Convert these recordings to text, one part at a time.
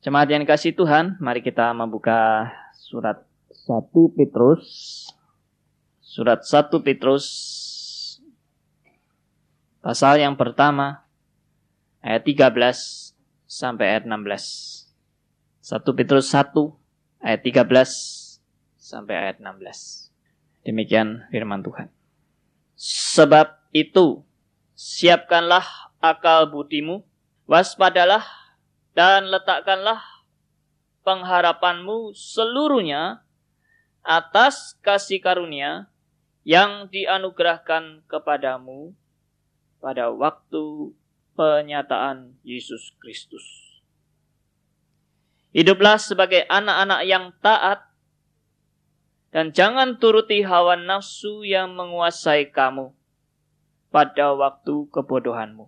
Jemaat yang kasih Tuhan, mari kita membuka surat 1 Petrus. Surat 1 Petrus pasal yang pertama ayat 13 sampai ayat 16. 1 Petrus 1 ayat 13 sampai ayat 16. Demikian firman Tuhan. Sebab itu, siapkanlah akal budimu, waspadalah dan letakkanlah pengharapanmu seluruhnya atas kasih karunia yang dianugerahkan kepadamu pada waktu penyataan Yesus Kristus. Hiduplah sebagai anak-anak yang taat dan jangan turuti hawa nafsu yang menguasai kamu pada waktu kebodohanmu.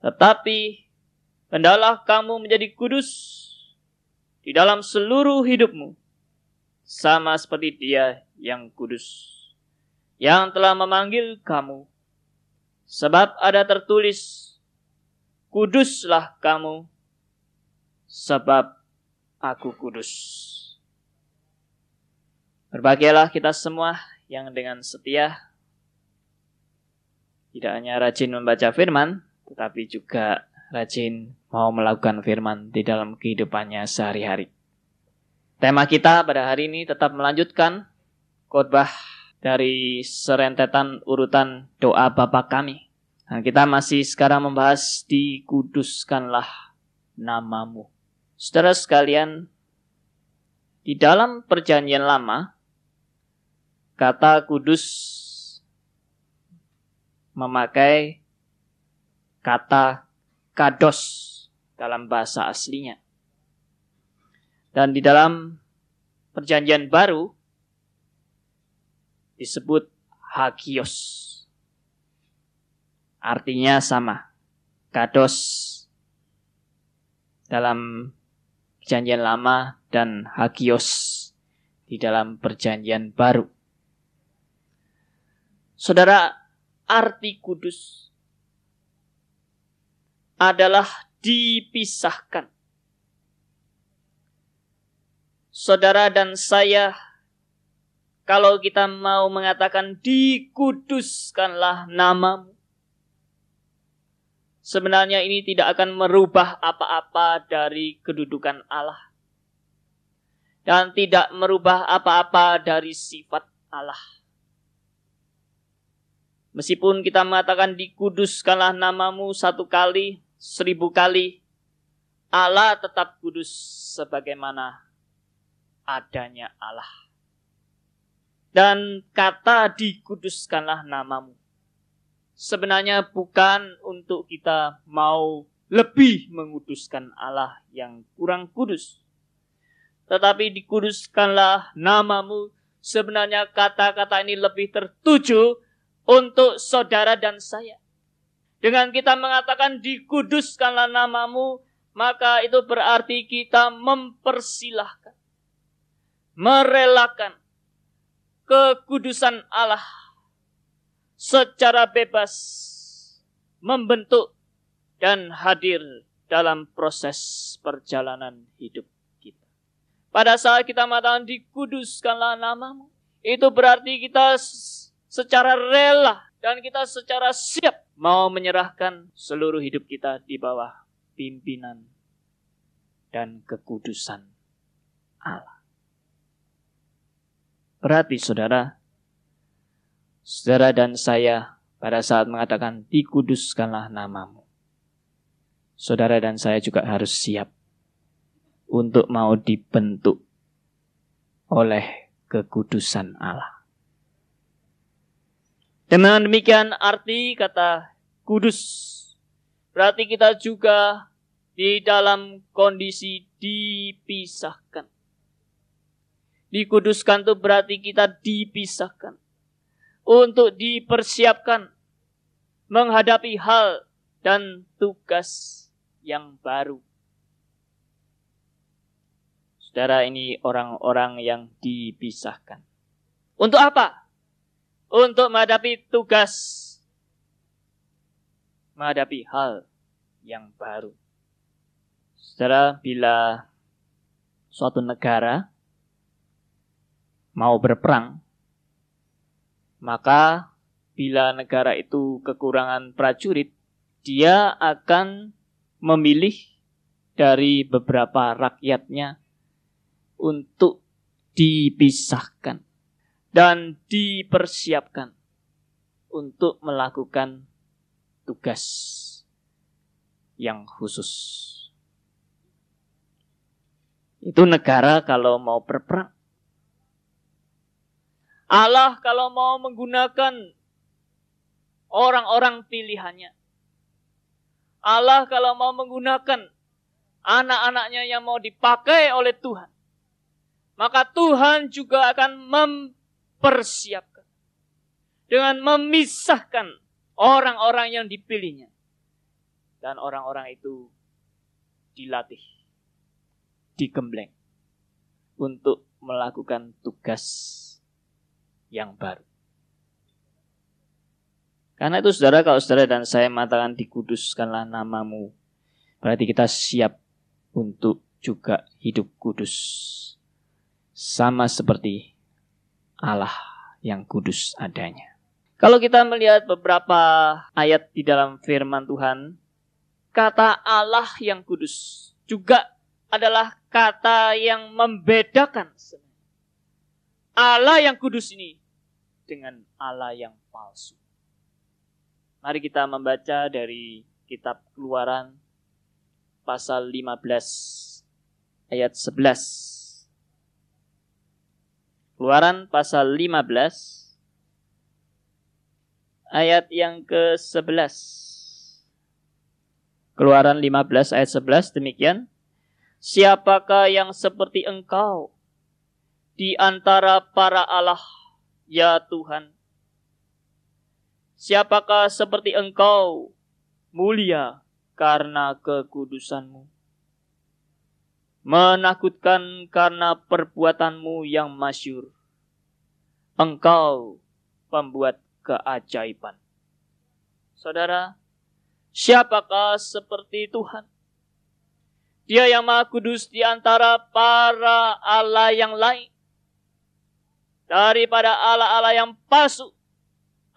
Tetapi Hendalah kamu menjadi kudus di dalam seluruh hidupmu, sama seperti Dia yang kudus, yang telah memanggil kamu. Sebab ada tertulis, "Kuduslah kamu, sebab Aku kudus." Berbahagialah kita semua yang dengan setia tidak hanya rajin membaca firman, tetapi juga rajin mau melakukan firman di dalam kehidupannya sehari-hari. Tema kita pada hari ini tetap melanjutkan khotbah dari serentetan urutan doa Bapa kami. Nah, kita masih sekarang membahas dikuduskanlah namamu. Saudara sekalian, di dalam perjanjian lama, kata kudus memakai kata kados dalam bahasa aslinya. Dan di dalam perjanjian baru disebut hagios. Artinya sama. Kados dalam perjanjian lama dan hagios di dalam perjanjian baru. Saudara, arti kudus adalah dipisahkan. Saudara dan saya, kalau kita mau mengatakan dikuduskanlah namamu, sebenarnya ini tidak akan merubah apa-apa dari kedudukan Allah. Dan tidak merubah apa-apa dari sifat Allah. Meskipun kita mengatakan dikuduskanlah namamu satu kali, seribu kali, Allah tetap kudus sebagaimana adanya Allah. Dan kata dikuduskanlah namamu. Sebenarnya bukan untuk kita mau lebih menguduskan Allah yang kurang kudus. Tetapi dikuduskanlah namamu. Sebenarnya kata-kata ini lebih tertuju untuk saudara dan saya dengan kita mengatakan dikuduskanlah namamu, maka itu berarti kita mempersilahkan, merelakan kekudusan Allah secara bebas membentuk dan hadir dalam proses perjalanan hidup kita. Pada saat kita mengatakan dikuduskanlah namamu, itu berarti kita secara rela dan kita secara siap mau menyerahkan seluruh hidup kita di bawah pimpinan dan kekudusan Allah. Berarti saudara, saudara dan saya pada saat mengatakan dikuduskanlah namamu. Saudara dan saya juga harus siap untuk mau dibentuk oleh kekudusan Allah. Dengan demikian arti kata kudus. Berarti kita juga di dalam kondisi dipisahkan. Dikuduskan itu berarti kita dipisahkan. Untuk dipersiapkan menghadapi hal dan tugas yang baru. Saudara ini orang-orang yang dipisahkan. Untuk apa? Untuk menghadapi tugas, menghadapi hal yang baru. Saudara, bila suatu negara mau berperang, maka bila negara itu kekurangan prajurit, dia akan memilih dari beberapa rakyatnya untuk dipisahkan dan dipersiapkan untuk melakukan tugas yang khusus. Itu negara kalau mau berperang. Allah kalau mau menggunakan orang-orang pilihannya. Allah kalau mau menggunakan anak-anaknya yang mau dipakai oleh Tuhan. Maka Tuhan juga akan mempersiapkan. Dengan memisahkan orang-orang yang dipilihnya. Dan orang-orang itu dilatih. Digembleng. Untuk melakukan tugas yang baru. Karena itu saudara, kalau saudara dan saya mengatakan dikuduskanlah namamu. Berarti kita siap untuk juga hidup kudus. Sama seperti Allah yang kudus adanya. Kalau kita melihat beberapa ayat di dalam firman Tuhan, kata Allah yang kudus juga adalah kata yang membedakan Allah yang kudus ini dengan Allah yang palsu. Mari kita membaca dari kitab Keluaran pasal 15 ayat 11. Keluaran pasal 15 ayat yang ke-11. Keluaran 15 ayat 11 demikian. Siapakah yang seperti engkau di antara para Allah, ya Tuhan. Siapakah seperti engkau, mulia karena kekudusanmu? Menakutkan karena perbuatanmu yang masyur. Engkau pembuat keajaiban. Saudara, siapakah seperti Tuhan? Dia yang maha kudus di antara para Allah yang lain daripada Allah-Allah yang palsu.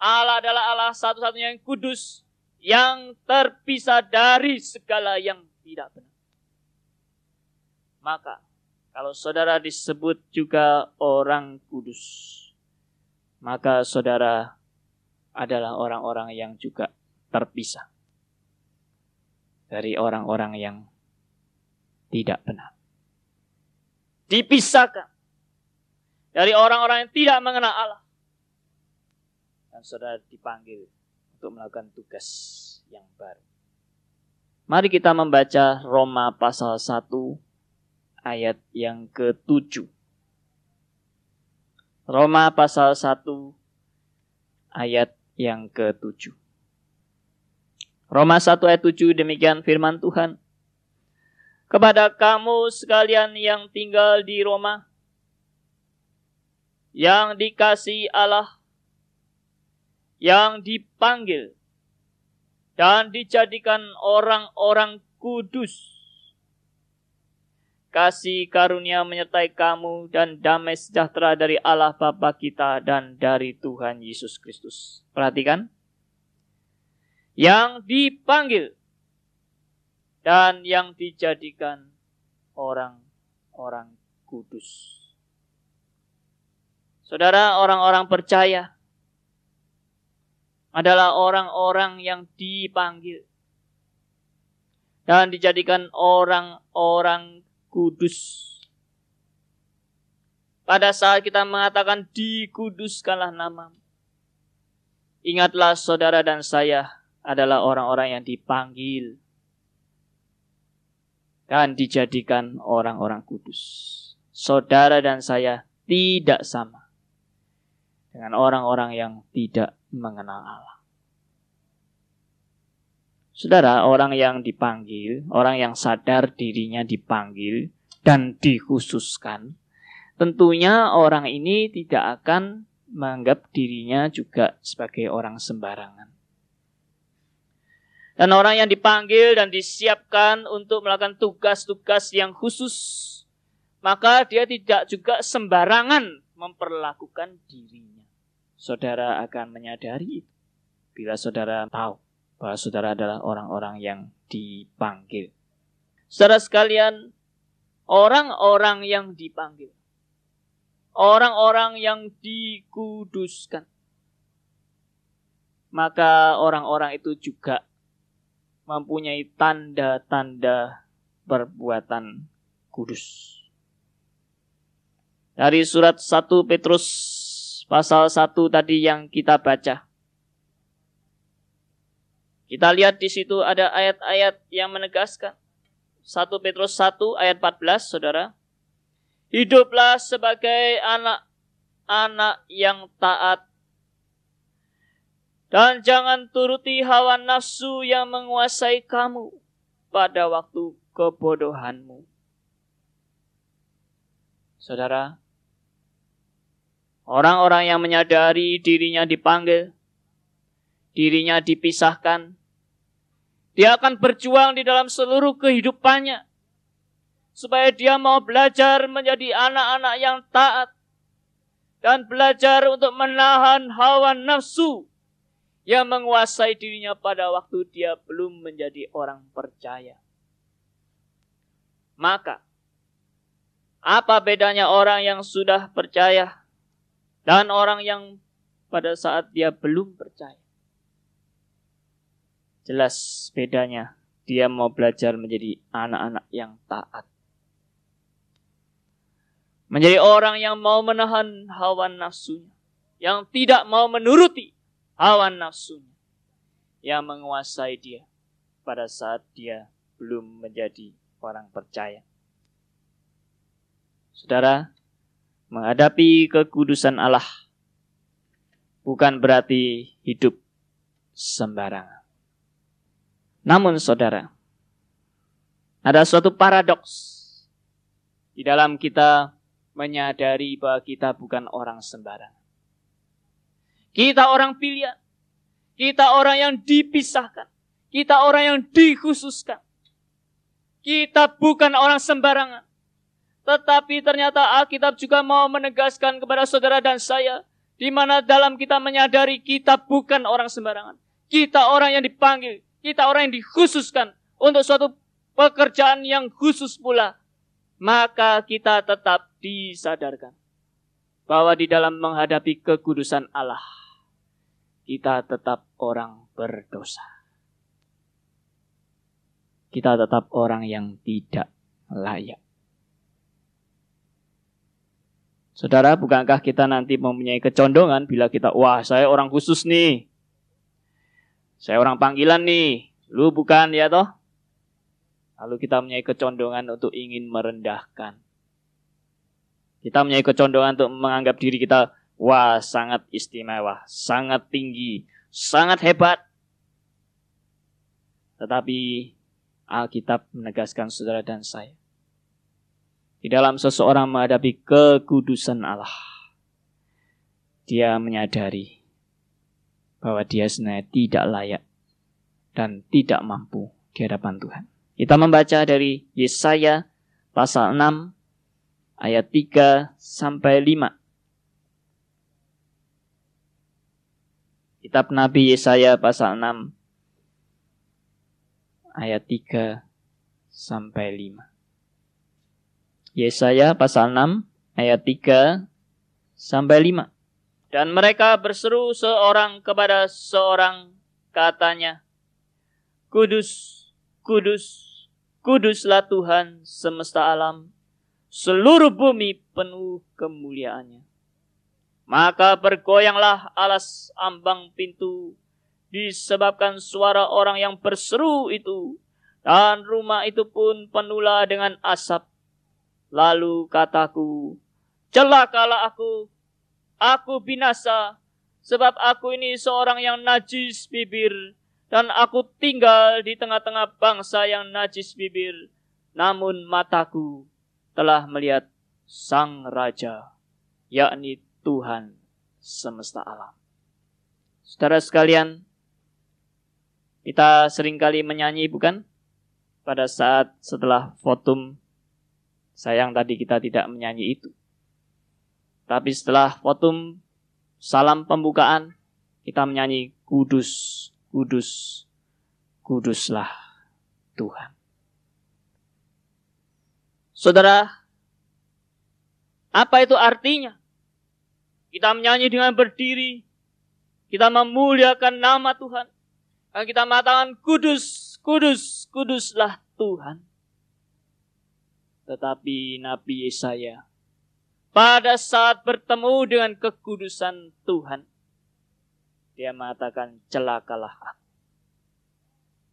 Allah adalah Allah satu-satunya yang kudus, yang terpisah dari segala yang tidak benar. Maka, kalau saudara disebut juga orang kudus, maka saudara adalah orang-orang yang juga terpisah dari orang-orang yang tidak benar. Dipisahkan dari orang-orang yang tidak mengenal Allah. Dan saudara dipanggil untuk melakukan tugas yang baru. Mari kita membaca Roma pasal 1 ayat yang ke-7. Roma pasal 1 ayat yang ke-7. Roma 1 ayat 7 demikian firman Tuhan. Kepada kamu sekalian yang tinggal di Roma, yang dikasih Allah, yang dipanggil, dan dijadikan orang-orang kudus. Kasih karunia menyertai kamu dan damai sejahtera dari Allah Bapa kita dan dari Tuhan Yesus Kristus. Perhatikan. Yang dipanggil dan yang dijadikan orang-orang kudus. Saudara, orang-orang percaya adalah orang-orang yang dipanggil dan dijadikan orang-orang kudus. Pada saat kita mengatakan dikuduskanlah nama, ingatlah saudara dan saya adalah orang-orang yang dipanggil dan dijadikan orang-orang kudus. Saudara dan saya tidak sama dengan orang-orang yang tidak mengenal Allah. Saudara, orang yang dipanggil, orang yang sadar dirinya dipanggil dan dikhususkan, tentunya orang ini tidak akan menganggap dirinya juga sebagai orang sembarangan. Dan orang yang dipanggil dan disiapkan untuk melakukan tugas-tugas yang khusus, maka dia tidak juga sembarangan memperlakukan dirinya. Saudara akan menyadari itu bila saudara tahu bahwa saudara adalah orang-orang yang dipanggil. Saudara sekalian, orang-orang yang dipanggil, orang-orang yang dikuduskan, maka orang-orang itu juga mempunyai tanda-tanda perbuatan kudus. Dari surat 1 Petrus pasal 1 tadi yang kita baca. Kita lihat di situ ada ayat-ayat yang menegaskan. 1 Petrus 1 ayat 14, Saudara. Hiduplah sebagai anak-anak yang taat dan jangan turuti hawa nafsu yang menguasai kamu pada waktu kebodohanmu. Saudara, orang-orang yang menyadari dirinya dipanggil, dirinya dipisahkan, dia akan berjuang di dalam seluruh kehidupannya supaya dia mau belajar menjadi anak-anak yang taat dan belajar untuk menahan hawa nafsu yang menguasai dirinya pada waktu dia belum menjadi orang percaya. Maka, apa bedanya orang yang sudah percaya dan orang yang pada saat dia belum percaya? Jelas bedanya. Dia mau belajar menjadi anak-anak yang taat. Menjadi orang yang mau menahan hawa nafsunya. Yang tidak mau menuruti hawa nafsunya yang menguasai dia pada saat dia belum menjadi orang percaya. Saudara, menghadapi kekudusan Allah bukan berarti hidup sembarangan. Namun saudara, ada suatu paradoks di dalam kita menyadari bahwa kita bukan orang sembarangan. Kita orang pilihan. Kita orang yang dipisahkan. Kita orang yang dikhususkan. Kita bukan orang sembarangan. Tetapi ternyata Alkitab juga mau menegaskan kepada saudara dan saya. Di mana dalam kita menyadari kita bukan orang sembarangan. Kita orang yang dipanggil. Kita orang yang dikhususkan. Untuk suatu pekerjaan yang khusus pula. Maka kita tetap disadarkan. Bahwa di dalam menghadapi kekudusan Allah kita tetap orang berdosa. Kita tetap orang yang tidak layak. Saudara, bukankah kita nanti mempunyai kecondongan bila kita, wah saya orang khusus nih. Saya orang panggilan nih. Lu bukan ya toh? Lalu kita mempunyai kecondongan untuk ingin merendahkan. Kita mempunyai kecondongan untuk menganggap diri kita Wah, sangat istimewa, sangat tinggi, sangat hebat. Tetapi Alkitab menegaskan saudara dan saya. Di dalam seseorang menghadapi kekudusan Allah. Dia menyadari bahwa dia sebenarnya tidak layak dan tidak mampu di hadapan Tuhan. Kita membaca dari Yesaya pasal 6 ayat 3 sampai 5. Kitab Nabi Yesaya pasal 6 ayat 3 sampai 5. Yesaya pasal 6 ayat 3 sampai 5. Dan mereka berseru seorang kepada seorang katanya, Kudus, kudus, kuduslah Tuhan semesta alam, seluruh bumi penuh kemuliaannya. Maka bergoyanglah alas ambang pintu disebabkan suara orang yang berseru itu. Dan rumah itu pun penuhlah dengan asap. Lalu kataku, celakalah aku, aku binasa, sebab aku ini seorang yang najis bibir, dan aku tinggal di tengah-tengah bangsa yang najis bibir. Namun mataku telah melihat sang raja, yakni Tuhan semesta alam. Saudara sekalian, Kita sering kali menyanyi bukan? Pada saat setelah votum sayang tadi kita tidak menyanyi itu. Tapi setelah votum salam pembukaan kita menyanyi kudus, kudus, kuduslah Tuhan. Saudara, apa itu artinya? Kita menyanyi dengan berdiri, kita memuliakan nama Tuhan, dan kita mengatakan kudus, kudus, kuduslah Tuhan. Tetapi Nabi Yesaya pada saat bertemu dengan kekudusan Tuhan, dia mengatakan celakalah aku.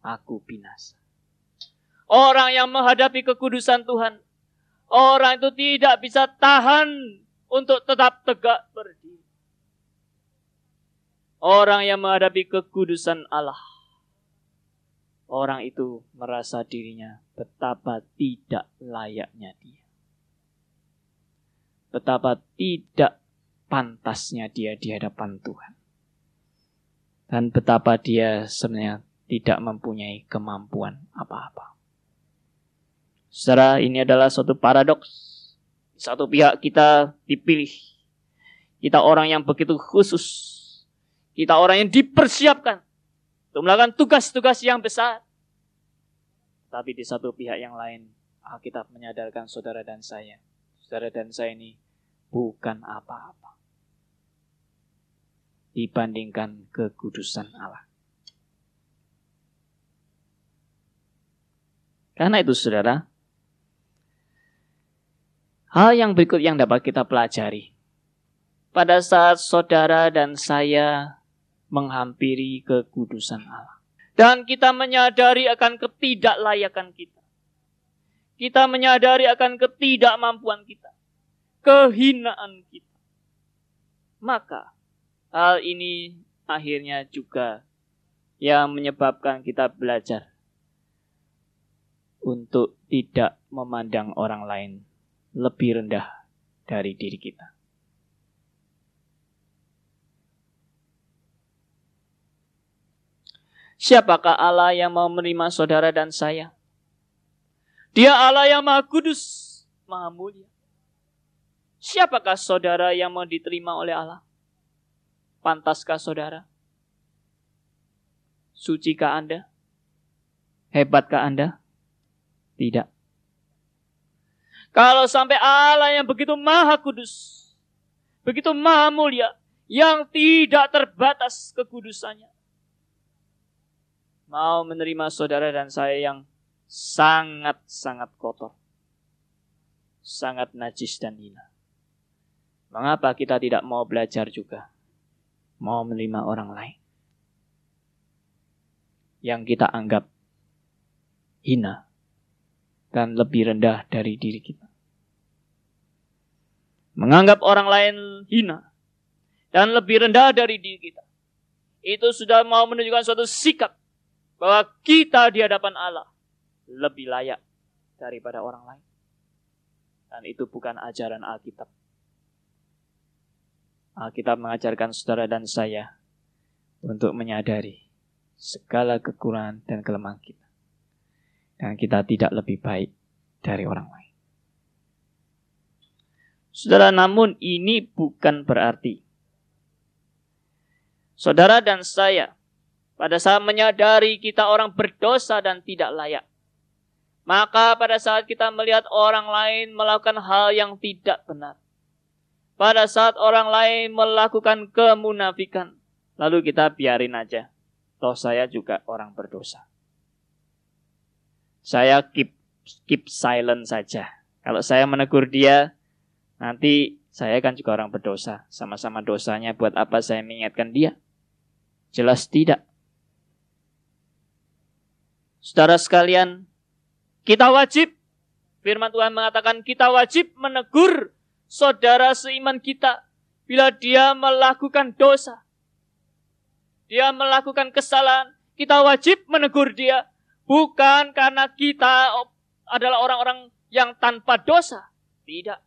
Aku binasa. Orang yang menghadapi kekudusan Tuhan, orang itu tidak bisa tahan untuk tetap tegak berdiri. Orang yang menghadapi kekudusan Allah, orang itu merasa dirinya betapa tidak layaknya dia. Betapa tidak pantasnya dia di hadapan Tuhan. Dan betapa dia sebenarnya tidak mempunyai kemampuan apa-apa. Secara ini adalah suatu paradoks. Satu pihak kita dipilih. Kita orang yang begitu khusus. Kita orang yang dipersiapkan untuk melakukan tugas-tugas yang besar. Tapi di satu pihak yang lain, Alkitab menyadarkan saudara dan saya. Saudara dan saya ini bukan apa-apa. Dibandingkan kekudusan Allah. Karena itu saudara, hal yang berikut yang dapat kita pelajari. Pada saat saudara dan saya menghampiri kekudusan Allah. Dan kita menyadari akan ketidaklayakan kita. Kita menyadari akan ketidakmampuan kita. Kehinaan kita. Maka hal ini akhirnya juga yang menyebabkan kita belajar untuk tidak memandang orang lain lebih rendah dari diri kita. Siapakah Allah yang mau menerima saudara dan saya? Dia Allah yang maha kudus, maha mulia. Siapakah saudara yang mau diterima oleh Allah? Pantaskah saudara? Sucikah Anda? Hebatkah Anda? Tidak. Kalau sampai Allah yang begitu maha kudus, begitu maha mulia, yang tidak terbatas kekudusannya, mau menerima saudara dan saya yang sangat-sangat kotor. Sangat najis dan hina. Mengapa kita tidak mau belajar juga? Mau menerima orang lain. Yang kita anggap hina dan lebih rendah dari diri kita. Menganggap orang lain hina dan lebih rendah dari diri kita. Itu sudah mau menunjukkan suatu sikap bahwa kita di hadapan Allah lebih layak daripada orang lain. Dan itu bukan ajaran Alkitab. Alkitab mengajarkan saudara dan saya untuk menyadari segala kekurangan dan kelemahan kita. Dan kita tidak lebih baik dari orang lain. Saudara, namun ini bukan berarti saudara dan saya pada saat menyadari kita orang berdosa dan tidak layak. Maka pada saat kita melihat orang lain melakukan hal yang tidak benar. Pada saat orang lain melakukan kemunafikan. Lalu kita biarin aja. Toh saya juga orang berdosa. Saya keep, keep silent saja. Kalau saya menegur dia, nanti saya kan juga orang berdosa. Sama-sama dosanya buat apa saya mengingatkan dia? Jelas tidak. Saudara sekalian, kita wajib, firman Tuhan mengatakan kita wajib menegur saudara seiman kita bila dia melakukan dosa. Dia melakukan kesalahan, kita wajib menegur dia. Bukan karena kita adalah orang-orang yang tanpa dosa. Tidak.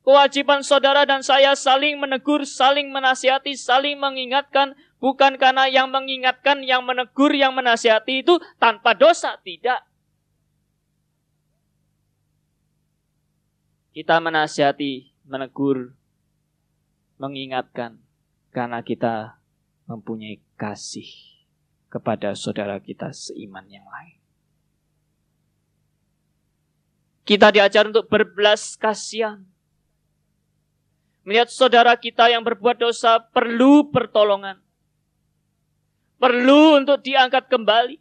Kewajiban saudara dan saya saling menegur, saling menasihati, saling mengingatkan Bukan karena yang mengingatkan, yang menegur, yang menasihati itu tanpa dosa. Tidak. Kita menasihati, menegur, mengingatkan. Karena kita mempunyai kasih kepada saudara kita seiman yang lain. Kita diajar untuk berbelas kasihan. Melihat saudara kita yang berbuat dosa perlu pertolongan perlu untuk diangkat kembali.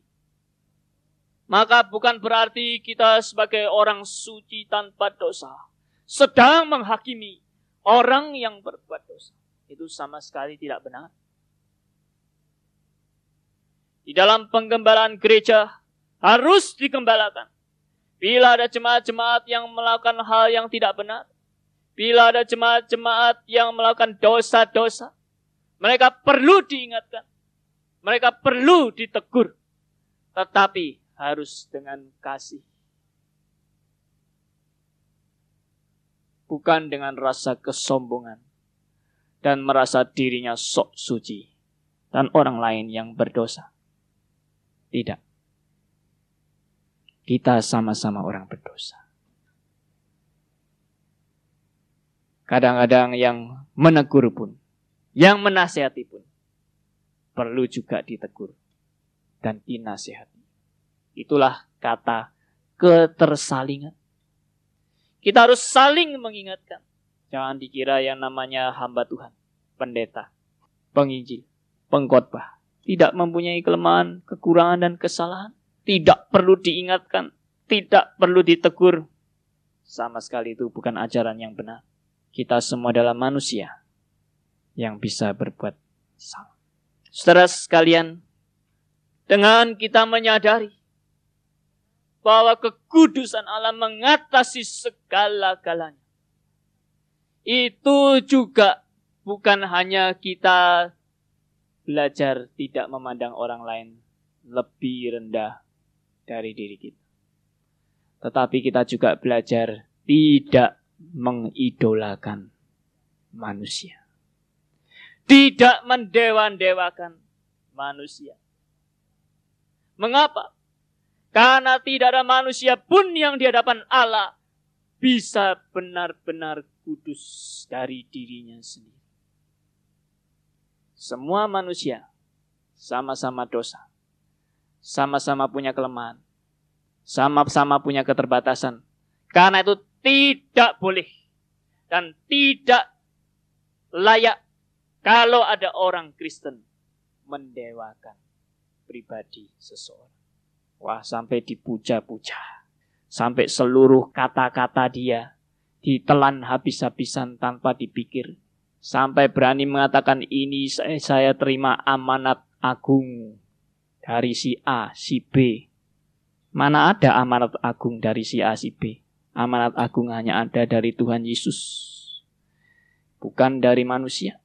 Maka bukan berarti kita sebagai orang suci tanpa dosa sedang menghakimi orang yang berbuat dosa. Itu sama sekali tidak benar. Di dalam penggembalaan gereja harus dikembalakan. Bila ada jemaat-jemaat yang melakukan hal yang tidak benar, bila ada jemaat-jemaat yang melakukan dosa-dosa, mereka perlu diingatkan mereka perlu ditegur, tetapi harus dengan kasih. Bukan dengan rasa kesombongan dan merasa dirinya sok suci dan orang lain yang berdosa. Tidak. Kita sama-sama orang berdosa. Kadang-kadang yang menegur pun, yang menasihati pun, perlu juga ditegur dan dinasihati. Itulah kata ketersalingan. Kita harus saling mengingatkan. Jangan dikira yang namanya hamba Tuhan, pendeta, penginjil, pengkhotbah tidak mempunyai kelemahan, kekurangan dan kesalahan. Tidak perlu diingatkan, tidak perlu ditegur. Sama sekali itu bukan ajaran yang benar. Kita semua adalah manusia yang bisa berbuat salah. Saudara sekalian, dengan kita menyadari bahwa kekudusan Allah mengatasi segala-galanya. Itu juga bukan hanya kita belajar tidak memandang orang lain lebih rendah dari diri kita. Tetapi kita juga belajar tidak mengidolakan manusia tidak mendewan-dewakan manusia. Mengapa? Karena tidak ada manusia pun yang di hadapan Allah bisa benar-benar kudus dari dirinya sendiri. Semua manusia sama-sama dosa, sama-sama punya kelemahan, sama-sama punya keterbatasan. Karena itu tidak boleh dan tidak layak kalau ada orang Kristen mendewakan pribadi seseorang. Wah, sampai dipuja-puja. Sampai seluruh kata-kata dia ditelan habis-habisan tanpa dipikir. Sampai berani mengatakan ini saya, saya terima amanat agung dari si A, si B. Mana ada amanat agung dari si A, si B? Amanat agung hanya ada dari Tuhan Yesus. Bukan dari manusia.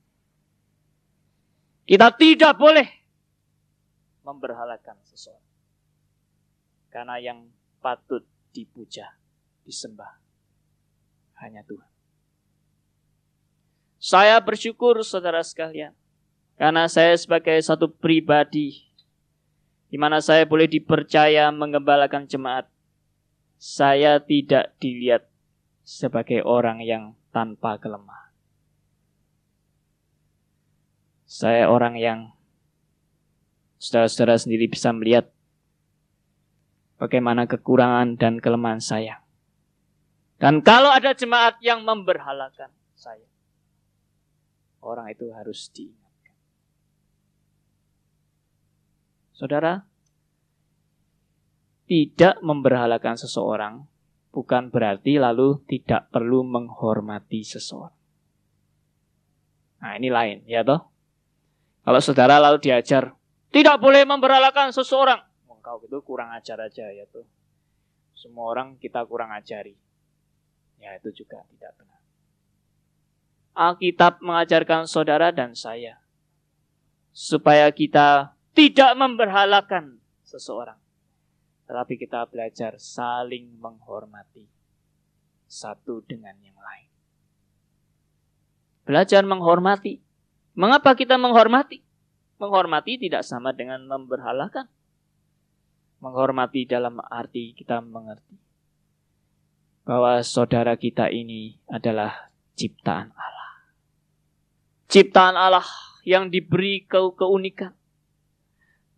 Kita tidak boleh memberhalakan seseorang. Karena yang patut dipuja, disembah hanya Tuhan. Saya bersyukur saudara sekalian. Karena saya sebagai satu pribadi di mana saya boleh dipercaya mengembalakan jemaat. Saya tidak dilihat sebagai orang yang tanpa kelemahan. Saya orang yang saudara-saudara sendiri bisa melihat bagaimana kekurangan dan kelemahan saya. Dan kalau ada jemaat yang memberhalakan saya, orang itu harus diingatkan. Saudara, tidak memberhalakan seseorang bukan berarti lalu tidak perlu menghormati seseorang. Nah, ini lain, ya toh? Kalau saudara lalu diajar, tidak boleh memberalakan seseorang. Engkau itu kurang ajar aja ya tuh. Semua orang kita kurang ajari. Ya itu juga tidak benar. Alkitab mengajarkan saudara dan saya supaya kita tidak memberhalakan seseorang. Tetapi kita belajar saling menghormati satu dengan yang lain. Belajar menghormati Mengapa kita menghormati? Menghormati tidak sama dengan memberhalakan. Menghormati dalam arti kita mengerti bahwa saudara kita ini adalah ciptaan Allah. Ciptaan Allah yang diberi ke keunikan.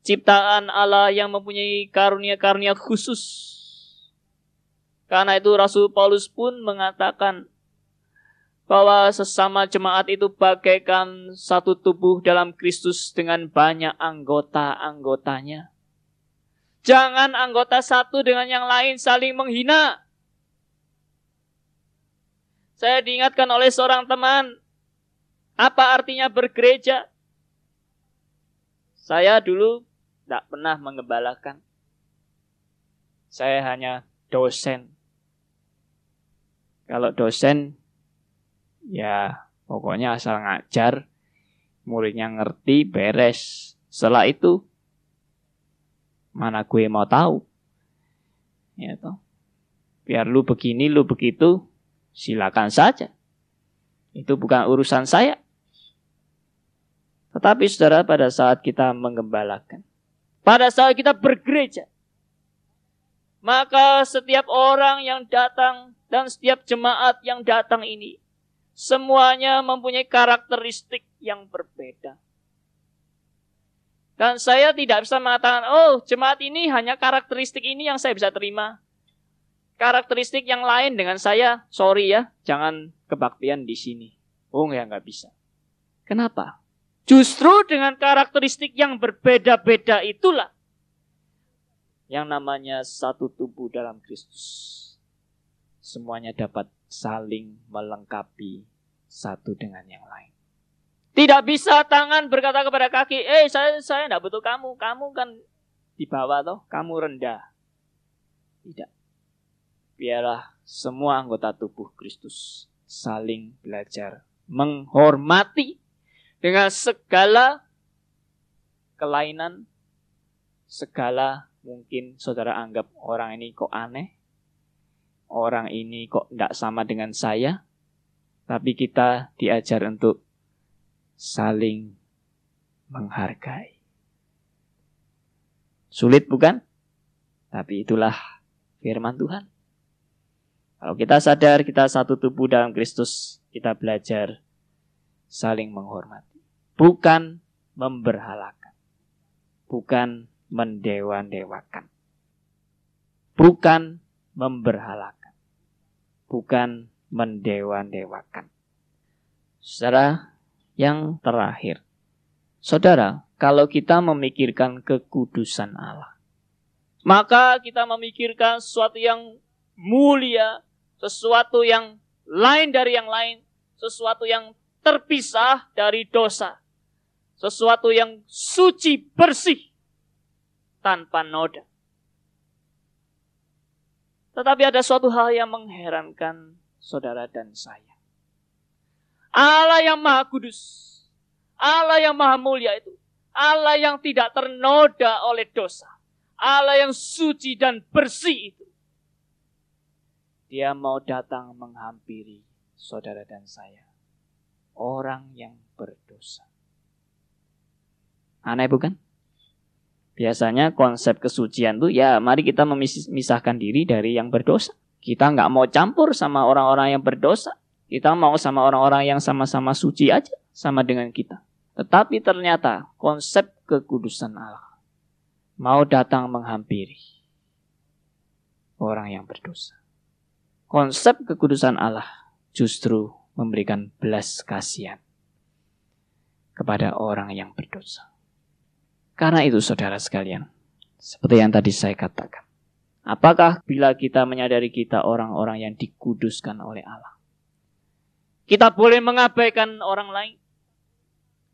Ciptaan Allah yang mempunyai karunia-karunia khusus. Karena itu Rasul Paulus pun mengatakan bahwa sesama jemaat itu bagaikan satu tubuh dalam Kristus dengan banyak anggota-anggotanya. Jangan anggota satu dengan yang lain saling menghina. Saya diingatkan oleh seorang teman, apa artinya bergereja? Saya dulu tidak pernah mengembalakan. Saya hanya dosen. Kalau dosen, ya pokoknya asal ngajar, muridnya ngerti, beres. Setelah itu, Mana gue mau tahu? Ya toh. Biar lu begini, lu begitu, silakan saja. Itu bukan urusan saya. Tetapi saudara pada saat kita menggembalakan, pada saat kita bergereja, maka setiap orang yang datang dan setiap jemaat yang datang ini, semuanya mempunyai karakteristik yang berbeda. Dan saya tidak bisa mengatakan, oh jemaat ini hanya karakteristik ini yang saya bisa terima. Karakteristik yang lain dengan saya, sorry ya, jangan kebaktian di sini. Oh ya nggak bisa. Kenapa? Justru dengan karakteristik yang berbeda-beda itulah yang namanya satu tubuh dalam Kristus. Semuanya dapat saling melengkapi satu dengan yang lain. Tidak bisa tangan berkata kepada kaki, eh saya saya tidak butuh kamu, kamu kan di bawah toh, kamu rendah. Tidak. Biarlah semua anggota tubuh Kristus saling belajar menghormati dengan segala kelainan, segala mungkin saudara anggap orang ini kok aneh, orang ini kok tidak sama dengan saya, tapi kita diajar untuk saling menghargai. Sulit bukan? Tapi itulah firman Tuhan. Kalau kita sadar kita satu tubuh dalam Kristus, kita belajar saling menghormati. Bukan memberhalakan. Bukan mendewa-dewakan. Bukan memberhalakan. Bukan mendewa-dewakan. Saudara, yang terakhir. Saudara, kalau kita memikirkan kekudusan Allah, maka kita memikirkan sesuatu yang mulia, sesuatu yang lain dari yang lain, sesuatu yang terpisah dari dosa, sesuatu yang suci bersih tanpa noda. Tetapi ada suatu hal yang mengherankan saudara dan saya. Allah yang maha kudus. Allah yang maha mulia itu. Allah yang tidak ternoda oleh dosa. Allah yang suci dan bersih itu. Dia mau datang menghampiri saudara dan saya. Orang yang berdosa. Aneh bukan? Biasanya konsep kesucian tuh ya mari kita memisahkan diri dari yang berdosa. Kita nggak mau campur sama orang-orang yang berdosa. Kita mau sama orang-orang yang sama-sama suci aja, sama dengan kita. Tetapi ternyata konsep kekudusan Allah mau datang menghampiri orang yang berdosa. Konsep kekudusan Allah justru memberikan belas kasihan kepada orang yang berdosa. Karena itu saudara sekalian, seperti yang tadi saya katakan. Apakah bila kita menyadari kita orang-orang yang dikuduskan oleh Allah, kita boleh mengabaikan orang lain.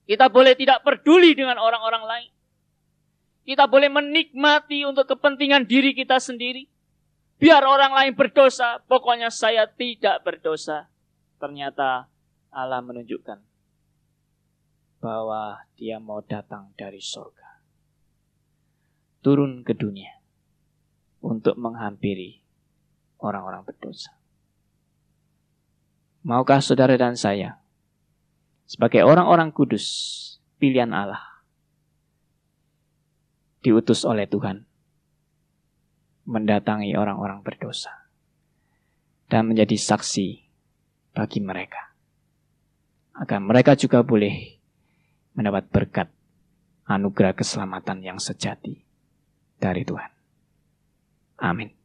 Kita boleh tidak peduli dengan orang-orang lain. Kita boleh menikmati untuk kepentingan diri kita sendiri. Biar orang lain berdosa, pokoknya saya tidak berdosa. Ternyata Allah menunjukkan bahwa dia mau datang dari surga. Turun ke dunia untuk menghampiri orang-orang berdosa. Maukah saudara dan saya sebagai orang-orang kudus pilihan Allah diutus oleh Tuhan mendatangi orang-orang berdosa dan menjadi saksi bagi mereka agar mereka juga boleh mendapat berkat anugerah keselamatan yang sejati dari Tuhan. Amin.